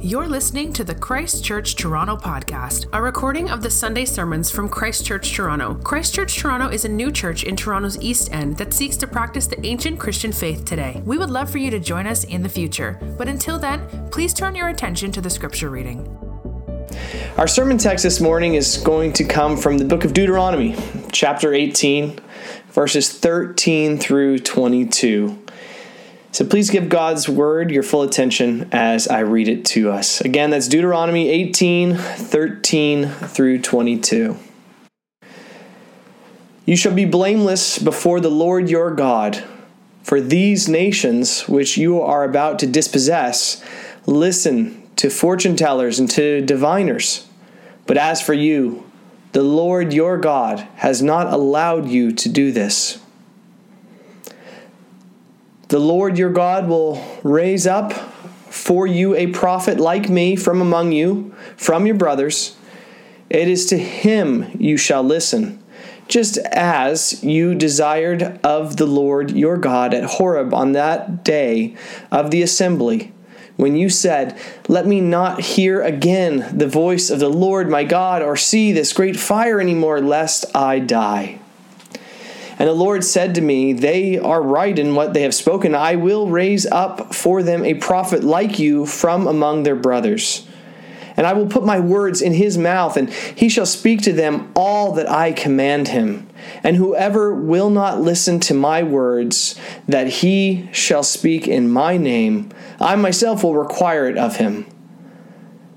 You're listening to the Christ Church Toronto podcast, a recording of the Sunday sermons from Christ Church Toronto. Christ Church Toronto is a new church in Toronto's East End that seeks to practice the ancient Christian faith today. We would love for you to join us in the future, but until then, please turn your attention to the scripture reading. Our sermon text this morning is going to come from the book of Deuteronomy, chapter 18, verses 13 through 22. So please give God's word your full attention as I read it to us. Again, that's Deuteronomy 18 13 through 22. You shall be blameless before the Lord your God, for these nations which you are about to dispossess listen to fortune tellers and to diviners. But as for you, the Lord your God has not allowed you to do this. The Lord your God will raise up for you a prophet like me from among you, from your brothers. It is to him you shall listen, just as you desired of the Lord your God at Horeb on that day of the assembly, when you said, Let me not hear again the voice of the Lord my God, or see this great fire any more, lest I die. And the Lord said to me, They are right in what they have spoken. I will raise up for them a prophet like you from among their brothers. And I will put my words in his mouth, and he shall speak to them all that I command him. And whoever will not listen to my words that he shall speak in my name, I myself will require it of him.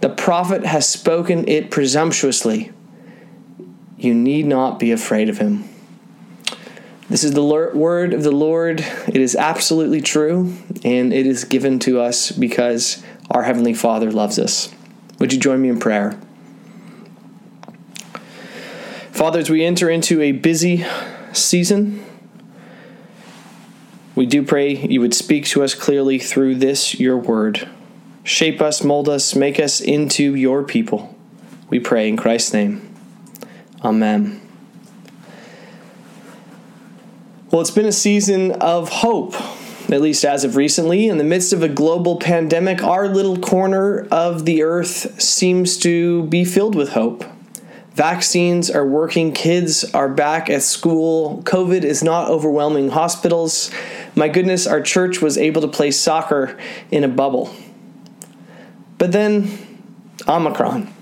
The prophet has spoken it presumptuously. You need not be afraid of him. This is the word of the Lord. It is absolutely true, and it is given to us because our Heavenly Father loves us. Would you join me in prayer? Father, as we enter into a busy season, we do pray you would speak to us clearly through this, your word. Shape us, mold us, make us into your people. We pray in Christ's name. Amen. Well, it's been a season of hope, at least as of recently. In the midst of a global pandemic, our little corner of the earth seems to be filled with hope. Vaccines are working, kids are back at school, COVID is not overwhelming hospitals. My goodness, our church was able to play soccer in a bubble. But then, Omicron,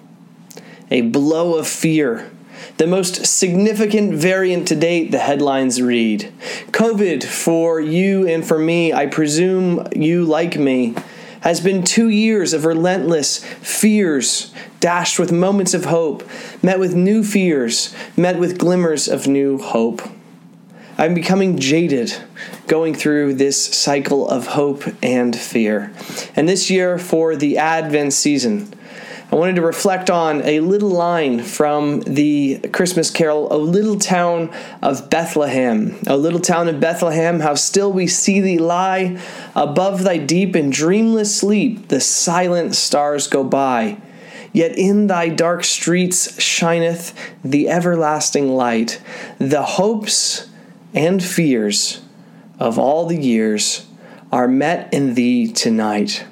a blow of fear. The most significant variant to date, the headlines read. COVID for you and for me, I presume you like me, has been two years of relentless fears, dashed with moments of hope, met with new fears, met with glimmers of new hope. I'm becoming jaded going through this cycle of hope and fear. And this year, for the Advent season, I wanted to reflect on a little line from the Christmas carol, O Little Town of Bethlehem. O little town of Bethlehem, how still we see thee lie. Above thy deep and dreamless sleep, the silent stars go by. Yet in thy dark streets shineth the everlasting light. The hopes and fears of all the years are met in thee tonight.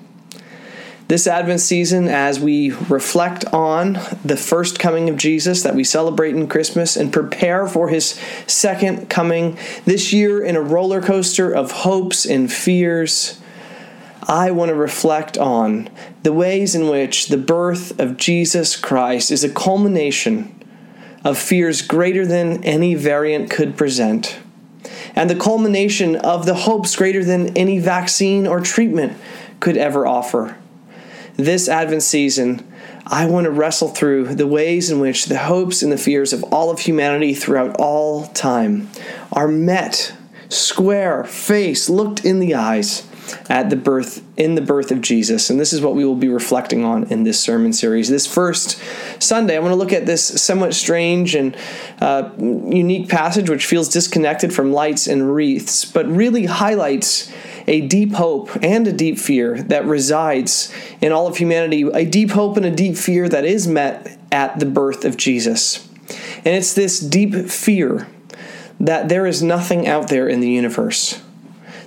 This Advent season, as we reflect on the first coming of Jesus that we celebrate in Christmas and prepare for his second coming, this year in a roller coaster of hopes and fears, I want to reflect on the ways in which the birth of Jesus Christ is a culmination of fears greater than any variant could present and the culmination of the hopes greater than any vaccine or treatment could ever offer. This Advent season, I want to wrestle through the ways in which the hopes and the fears of all of humanity throughout all time are met, square, face, looked in the eyes, at the birth in the birth of Jesus. And this is what we will be reflecting on in this sermon series. This first Sunday, I want to look at this somewhat strange and uh, unique passage which feels disconnected from lights and wreaths, but really highlights a deep hope and a deep fear that resides in all of humanity, a deep hope and a deep fear that is met at the birth of Jesus. And it's this deep fear that there is nothing out there in the universe.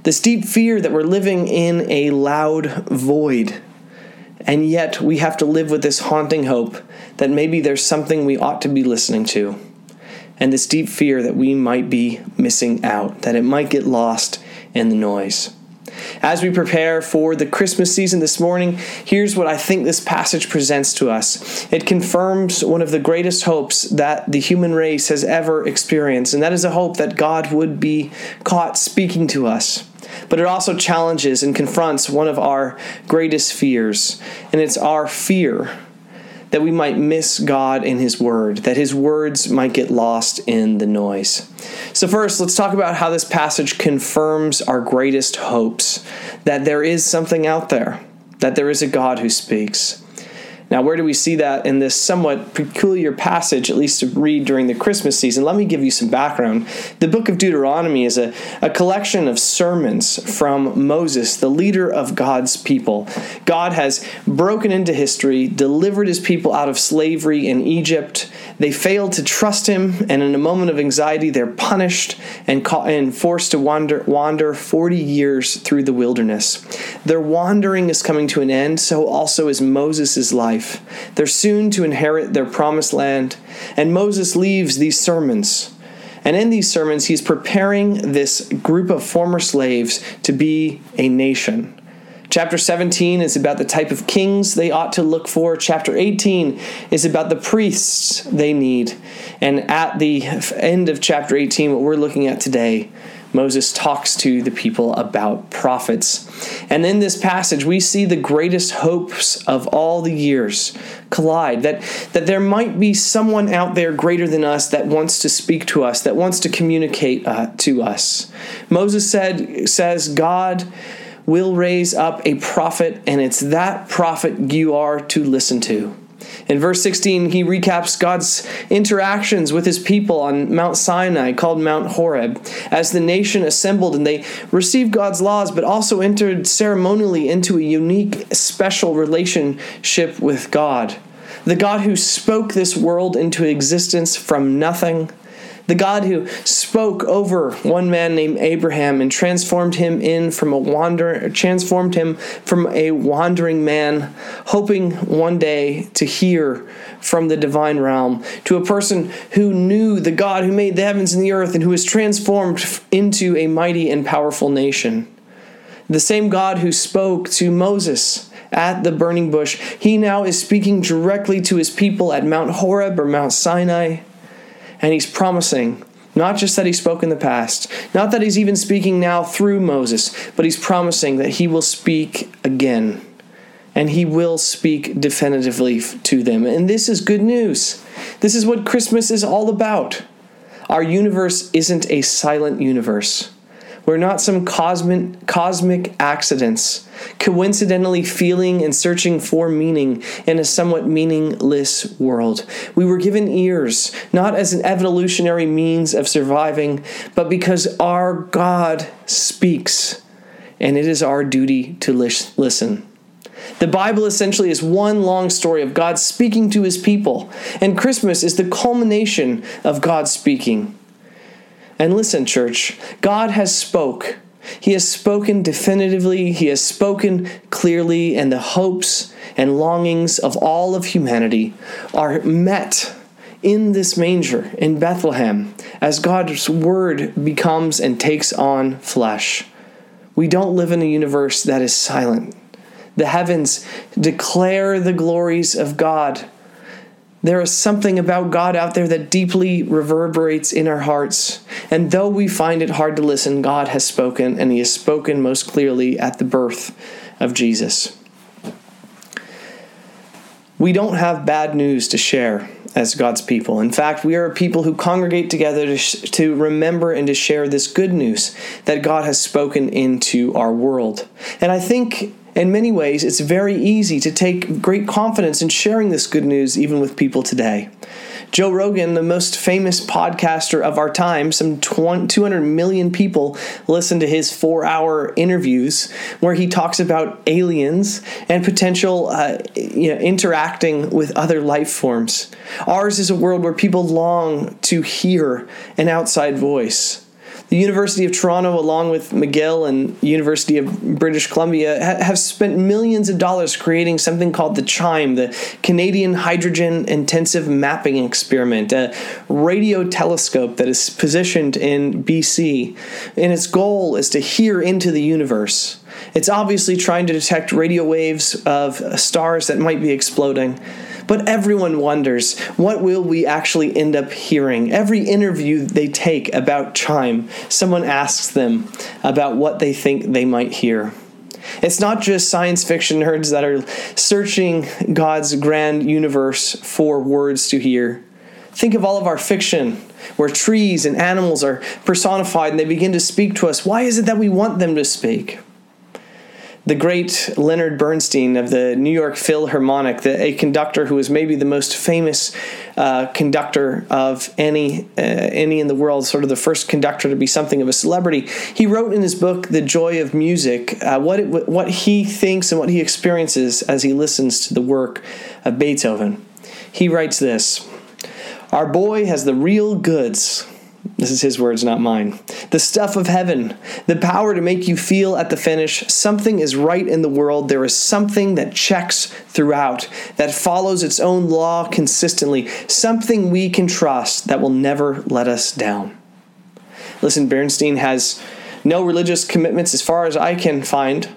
This deep fear that we're living in a loud void. And yet we have to live with this haunting hope that maybe there's something we ought to be listening to. And this deep fear that we might be missing out, that it might get lost in the noise. As we prepare for the Christmas season this morning, here's what I think this passage presents to us. It confirms one of the greatest hopes that the human race has ever experienced, and that is a hope that God would be caught speaking to us. But it also challenges and confronts one of our greatest fears, and it's our fear that we might miss God in His Word, that His words might get lost in the noise. So, first, let's talk about how this passage confirms our greatest hopes that there is something out there, that there is a God who speaks. Now, where do we see that in this somewhat peculiar passage, at least to read during the Christmas season? Let me give you some background. The book of Deuteronomy is a, a collection of sermons from Moses, the leader of God's people. God has broken into history, delivered his people out of slavery in Egypt. They failed to trust him, and in a moment of anxiety, they're punished and, caught, and forced to wander, wander 40 years through the wilderness. Their wandering is coming to an end, so also is Moses' life life. They're soon to inherit their promised land. And Moses leaves these sermons. And in these sermons, he's preparing this group of former slaves to be a nation. Chapter 17 is about the type of kings they ought to look for. Chapter 18 is about the priests they need. And at the end of chapter 18, what we're looking at today Moses talks to the people about prophets. And in this passage, we see the greatest hopes of all the years collide that, that there might be someone out there greater than us that wants to speak to us, that wants to communicate uh, to us. Moses said, says, God will raise up a prophet, and it's that prophet you are to listen to. In verse 16, he recaps God's interactions with his people on Mount Sinai, called Mount Horeb, as the nation assembled and they received God's laws, but also entered ceremonially into a unique, special relationship with God. The God who spoke this world into existence from nothing the God who spoke over one man named Abraham and transformed him in from a wander transformed him from a wandering man hoping one day to hear from the divine realm to a person who knew the God who made the heavens and the earth and who was transformed into a mighty and powerful nation. The same God who spoke to Moses at the burning bush he now is speaking directly to his people at Mount Horeb or Mount Sinai and he's promising not just that he spoke in the past, not that he's even speaking now through Moses, but he's promising that he will speak again. And he will speak definitively to them. And this is good news. This is what Christmas is all about. Our universe isn't a silent universe. We're not some cosmic, cosmic accidents, coincidentally feeling and searching for meaning in a somewhat meaningless world. We were given ears, not as an evolutionary means of surviving, but because our God speaks, and it is our duty to listen. The Bible essentially is one long story of God speaking to his people, and Christmas is the culmination of God speaking. And listen, church, God has spoke. He has spoken definitively, he has spoken clearly, and the hopes and longings of all of humanity are met in this manger in Bethlehem as God's word becomes and takes on flesh. We don't live in a universe that is silent. The heavens declare the glories of God. There is something about God out there that deeply reverberates in our hearts. And though we find it hard to listen, God has spoken, and He has spoken most clearly at the birth of Jesus. We don't have bad news to share as God's people. In fact, we are a people who congregate together to, sh- to remember and to share this good news that God has spoken into our world. And I think in many ways it's very easy to take great confidence in sharing this good news even with people today. Joe Rogan, the most famous podcaster of our time, some 200 million people listen to his four hour interviews where he talks about aliens and potential uh, you know, interacting with other life forms. Ours is a world where people long to hear an outside voice. The University of Toronto, along with McGill and University of British Columbia, ha- have spent millions of dollars creating something called the CHIME, the Canadian Hydrogen Intensive Mapping Experiment, a radio telescope that is positioned in BC. And its goal is to hear into the universe. It's obviously trying to detect radio waves of stars that might be exploding. But everyone wonders what will we actually end up hearing? Every interview they take about Chime, someone asks them about what they think they might hear. It's not just science fiction nerds that are searching God's grand universe for words to hear. Think of all of our fiction where trees and animals are personified and they begin to speak to us. Why is it that we want them to speak? The great Leonard Bernstein of the New York Philharmonic, the, a conductor who is maybe the most famous uh, conductor of any uh, any in the world, sort of the first conductor to be something of a celebrity. He wrote in his book *The Joy of Music* uh, what it, what he thinks and what he experiences as he listens to the work of Beethoven. He writes this: "Our boy has the real goods." This is his words, not mine. The stuff of heaven, the power to make you feel at the finish something is right in the world. There is something that checks throughout, that follows its own law consistently, something we can trust that will never let us down. Listen, Bernstein has no religious commitments as far as I can find.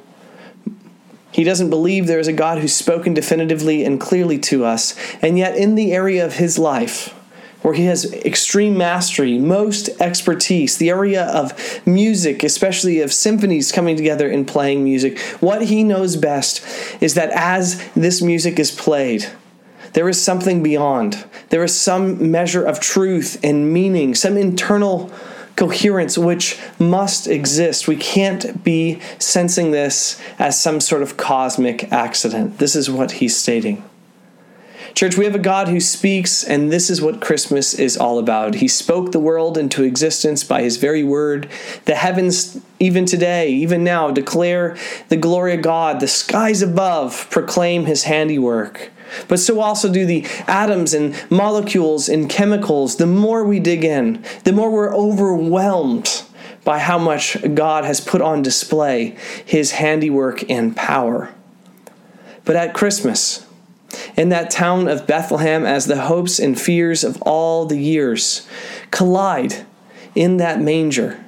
He doesn't believe there is a God who's spoken definitively and clearly to us, and yet in the area of his life, where he has extreme mastery, most expertise, the area of music, especially of symphonies coming together and playing music. What he knows best is that as this music is played, there is something beyond. There is some measure of truth and meaning, some internal coherence which must exist. We can't be sensing this as some sort of cosmic accident. This is what he's stating. Church, we have a God who speaks, and this is what Christmas is all about. He spoke the world into existence by his very word. The heavens, even today, even now, declare the glory of God. The skies above proclaim his handiwork. But so also do the atoms and molecules and chemicals. The more we dig in, the more we're overwhelmed by how much God has put on display his handiwork and power. But at Christmas, in that town of Bethlehem as the hopes and fears of all the years collide in that manger.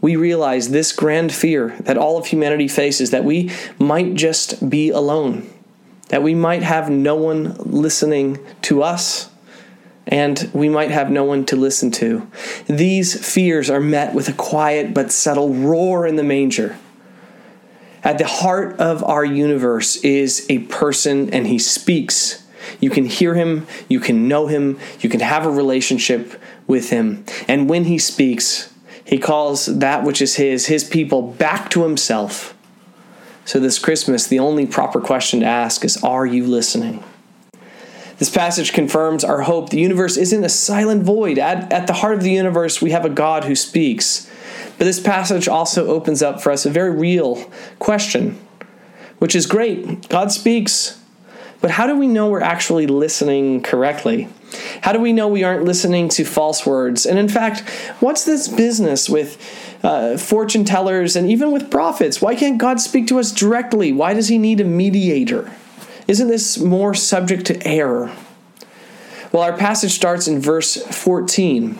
We realize this grand fear that all of humanity faces that we might just be alone, that we might have no one listening to us, and we might have no one to listen to. These fears are met with a quiet but subtle roar in the manger at the heart of our universe is a person, and he speaks. You can hear him, you can know him, you can have a relationship with him. And when he speaks, he calls that which is his, his people, back to himself. So, this Christmas, the only proper question to ask is Are you listening? This passage confirms our hope. The universe isn't a silent void. At, at the heart of the universe, we have a God who speaks. But this passage also opens up for us a very real question, which is great. God speaks, but how do we know we're actually listening correctly? How do we know we aren't listening to false words? And in fact, what's this business with uh, fortune tellers and even with prophets? Why can't God speak to us directly? Why does he need a mediator? Isn't this more subject to error? Well, our passage starts in verse 14.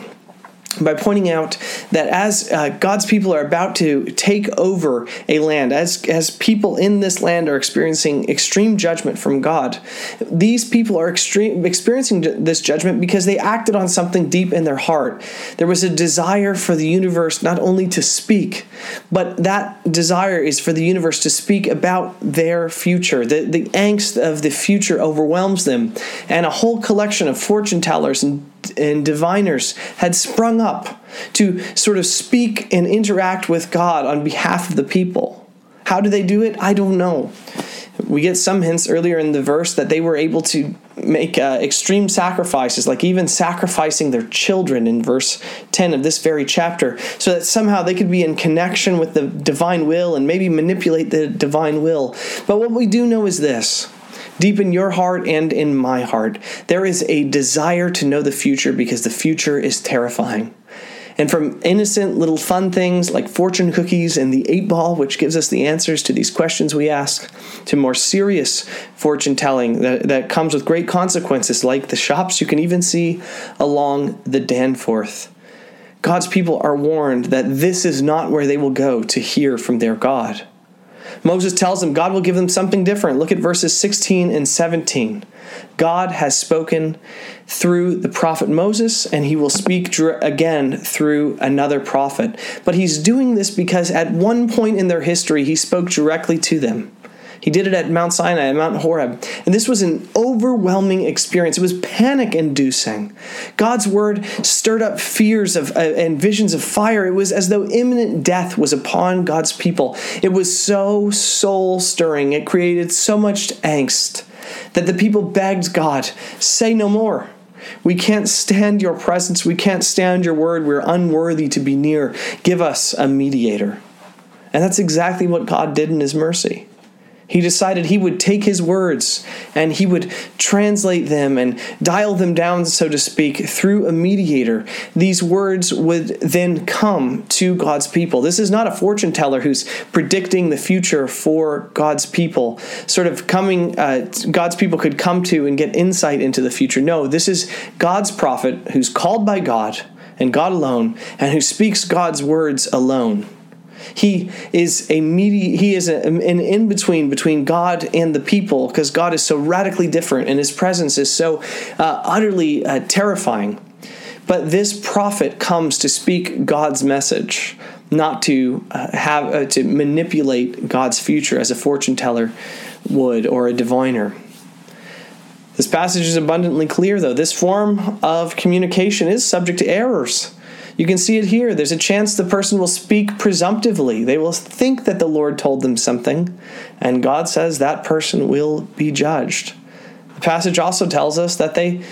By pointing out that as uh, God's people are about to take over a land, as, as people in this land are experiencing extreme judgment from God, these people are extreme, experiencing this judgment because they acted on something deep in their heart. There was a desire for the universe not only to speak, but that desire is for the universe to speak about their future. The, the angst of the future overwhelms them, and a whole collection of fortune tellers and and diviners had sprung up to sort of speak and interact with God on behalf of the people. How do they do it? I don't know. We get some hints earlier in the verse that they were able to make uh, extreme sacrifices, like even sacrificing their children in verse 10 of this very chapter, so that somehow they could be in connection with the divine will and maybe manipulate the divine will. But what we do know is this deep in your heart and in my heart, there is a desire to know the future because the future is terrifying. And from innocent little fun things like fortune cookies and the eight ball, which gives us the answers to these questions we ask, to more serious fortune telling that, that comes with great consequences, like the shops you can even see along the Danforth. God's people are warned that this is not where they will go to hear from their God. Moses tells them God will give them something different. Look at verses 16 and 17. God has spoken through the prophet Moses, and he will speak again through another prophet. But he's doing this because at one point in their history, he spoke directly to them. He did it at Mount Sinai, at Mount Horeb. And this was an overwhelming experience. It was panic inducing. God's word stirred up fears of, uh, and visions of fire. It was as though imminent death was upon God's people. It was so soul stirring. It created so much angst that the people begged God, say no more. We can't stand your presence. We can't stand your word. We're unworthy to be near. Give us a mediator. And that's exactly what God did in his mercy. He decided he would take his words and he would translate them and dial them down, so to speak, through a mediator. These words would then come to God's people. This is not a fortune teller who's predicting the future for God's people, sort of coming, uh, God's people could come to and get insight into the future. No, this is God's prophet who's called by God and God alone and who speaks God's words alone. He is a medi- he is a, an in between between God and the people because God is so radically different and his presence is so uh, utterly uh, terrifying. But this prophet comes to speak God's message, not to uh, have uh, to manipulate God's future as a fortune teller would or a diviner. This passage is abundantly clear, though. This form of communication is subject to errors. You can see it here. There's a chance the person will speak presumptively. They will think that the Lord told them something, and God says that person will be judged. The passage also tells us that they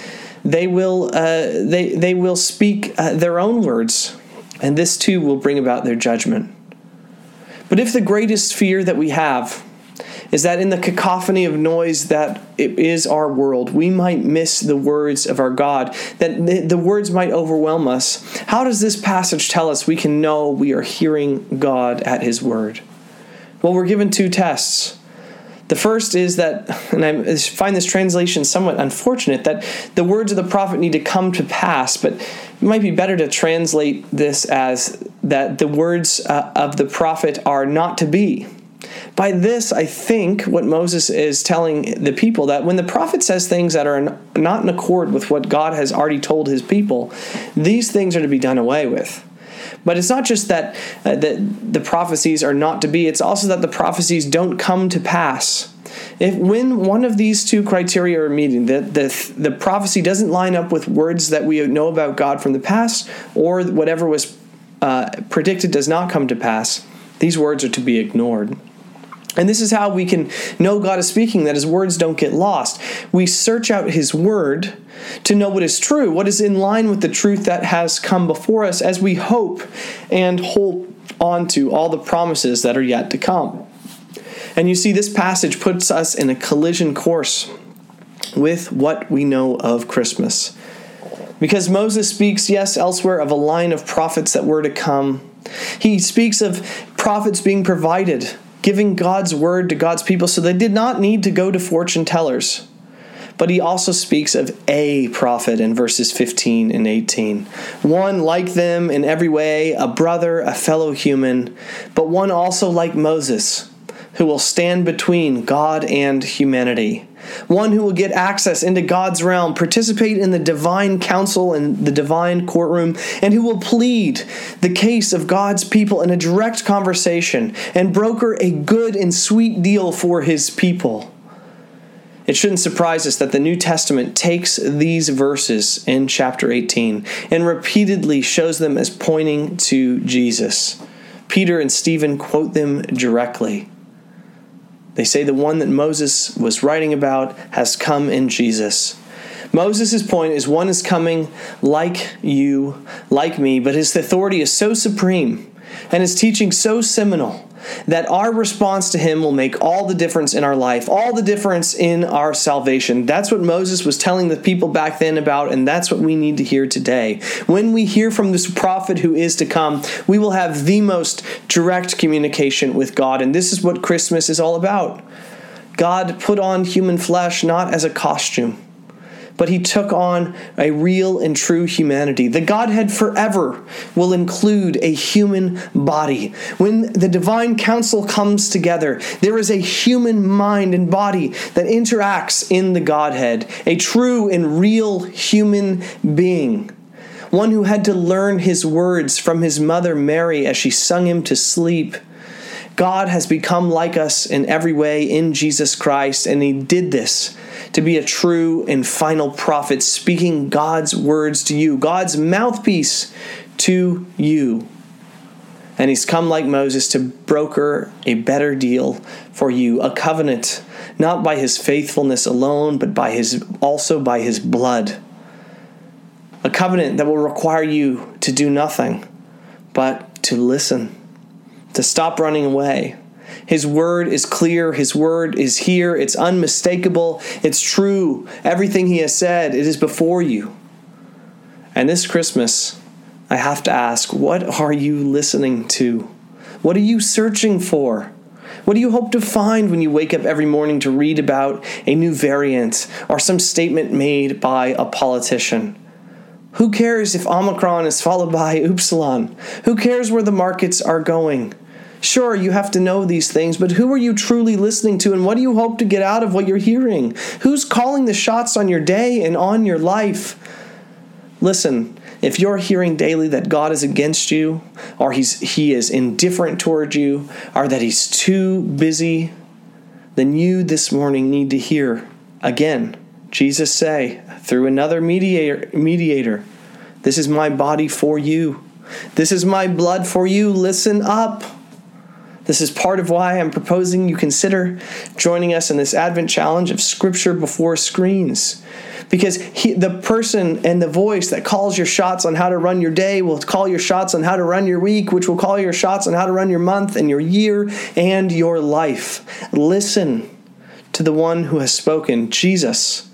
they will uh, they they will speak uh, their own words, and this too will bring about their judgment. But if the greatest fear that we have is that in the cacophony of noise that it is our world, we might miss the words of our God, that the words might overwhelm us. How does this passage tell us we can know we are hearing God at His word? Well, we're given two tests. The first is that, and I find this translation somewhat unfortunate, that the words of the prophet need to come to pass, but it might be better to translate this as that the words uh, of the prophet are not to be. By this, I think what Moses is telling the people that when the prophet says things that are not in accord with what God has already told his people, these things are to be done away with. But it's not just that, uh, that the prophecies are not to be, it's also that the prophecies don't come to pass. If when one of these two criteria are meeting, that the, the prophecy doesn't line up with words that we know about God from the past, or whatever was uh, predicted does not come to pass, these words are to be ignored. And this is how we can know God is speaking, that his words don't get lost. We search out his word to know what is true, what is in line with the truth that has come before us as we hope and hold on to all the promises that are yet to come. And you see, this passage puts us in a collision course with what we know of Christmas. Because Moses speaks, yes, elsewhere of a line of prophets that were to come. He speaks of prophets being provided giving God's word to God's people, so they did not need to go to fortune tellers. but he also speaks of a prophet in verses 15 and 18. One like them in every way, a brother, a fellow human, but one also like Moses, who will stand between God and humanity. One who will get access into God's realm, participate in the divine council and the divine courtroom, and who will plead the case of God's people in a direct conversation and broker a good and sweet deal for his people. It shouldn't surprise us that the New Testament takes these verses in chapter 18 and repeatedly shows them as pointing to Jesus. Peter and Stephen quote them directly. They say the one that Moses was writing about has come in Jesus. Moses' point is one is coming like you, like me, but his authority is so supreme and his teaching so seminal that our response to him will make all the difference in our life, all the difference in our salvation. That's what Moses was telling the people back then about, and that's what we need to hear today. When we hear from this prophet who is to come, we will have the most direct communication with God, and this is what Christmas is all about. God put on human flesh not as a costume but he took on a real and true humanity. The Godhead forever will include a human body. When the divine council comes together, there is a human mind and body that interacts in the Godhead, a true and real human being. One who had to learn his words from his mother Mary as she sung him to sleep. God has become like us in every way in Jesus Christ, and he did this to be a true and final prophet, speaking God's words to you, God's mouthpiece to you. And he's come like Moses to broker a better deal for you, a covenant, not by his faithfulness alone, but by his also by his blood. A covenant that will require you to do nothing but to listen, to stop running away, his word is clear. His word is here. It's unmistakable. It's true. Everything he has said, it is before you. And this Christmas, I have to ask what are you listening to? What are you searching for? What do you hope to find when you wake up every morning to read about a new variant or some statement made by a politician? Who cares if Omicron is followed by Upsilon? Who cares where the markets are going? Sure, you have to know these things, but who are you truly listening to and what do you hope to get out of what you're hearing? Who's calling the shots on your day and on your life? Listen, if you're hearing daily that God is against you, or he's, he is indifferent toward you, or that he's too busy, then you this morning need to hear again Jesus say through another mediator, mediator This is my body for you. This is my blood for you. Listen up. This is part of why I'm proposing you consider joining us in this Advent challenge of Scripture before screens. Because he, the person and the voice that calls your shots on how to run your day will call your shots on how to run your week, which will call your shots on how to run your month and your year and your life. Listen to the one who has spoken, Jesus,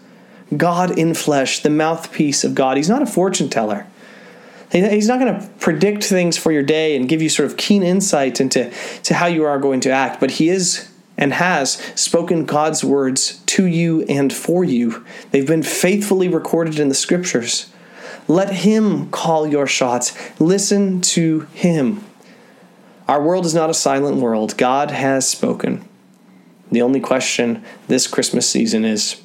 God in flesh, the mouthpiece of God. He's not a fortune teller. He's not going to predict things for your day and give you sort of keen insight into to how you are going to act, but he is and has spoken God's words to you and for you. They've been faithfully recorded in the scriptures. Let him call your shots. Listen to him. Our world is not a silent world. God has spoken. The only question this Christmas season is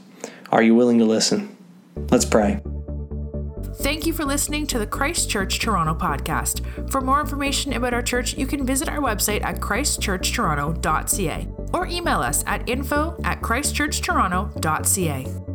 are you willing to listen? Let's pray. Thank you for listening to the Christ Church Toronto podcast. For more information about our church, you can visit our website at christchurchtoronto.ca or email us at info at christchurchtoronto.ca.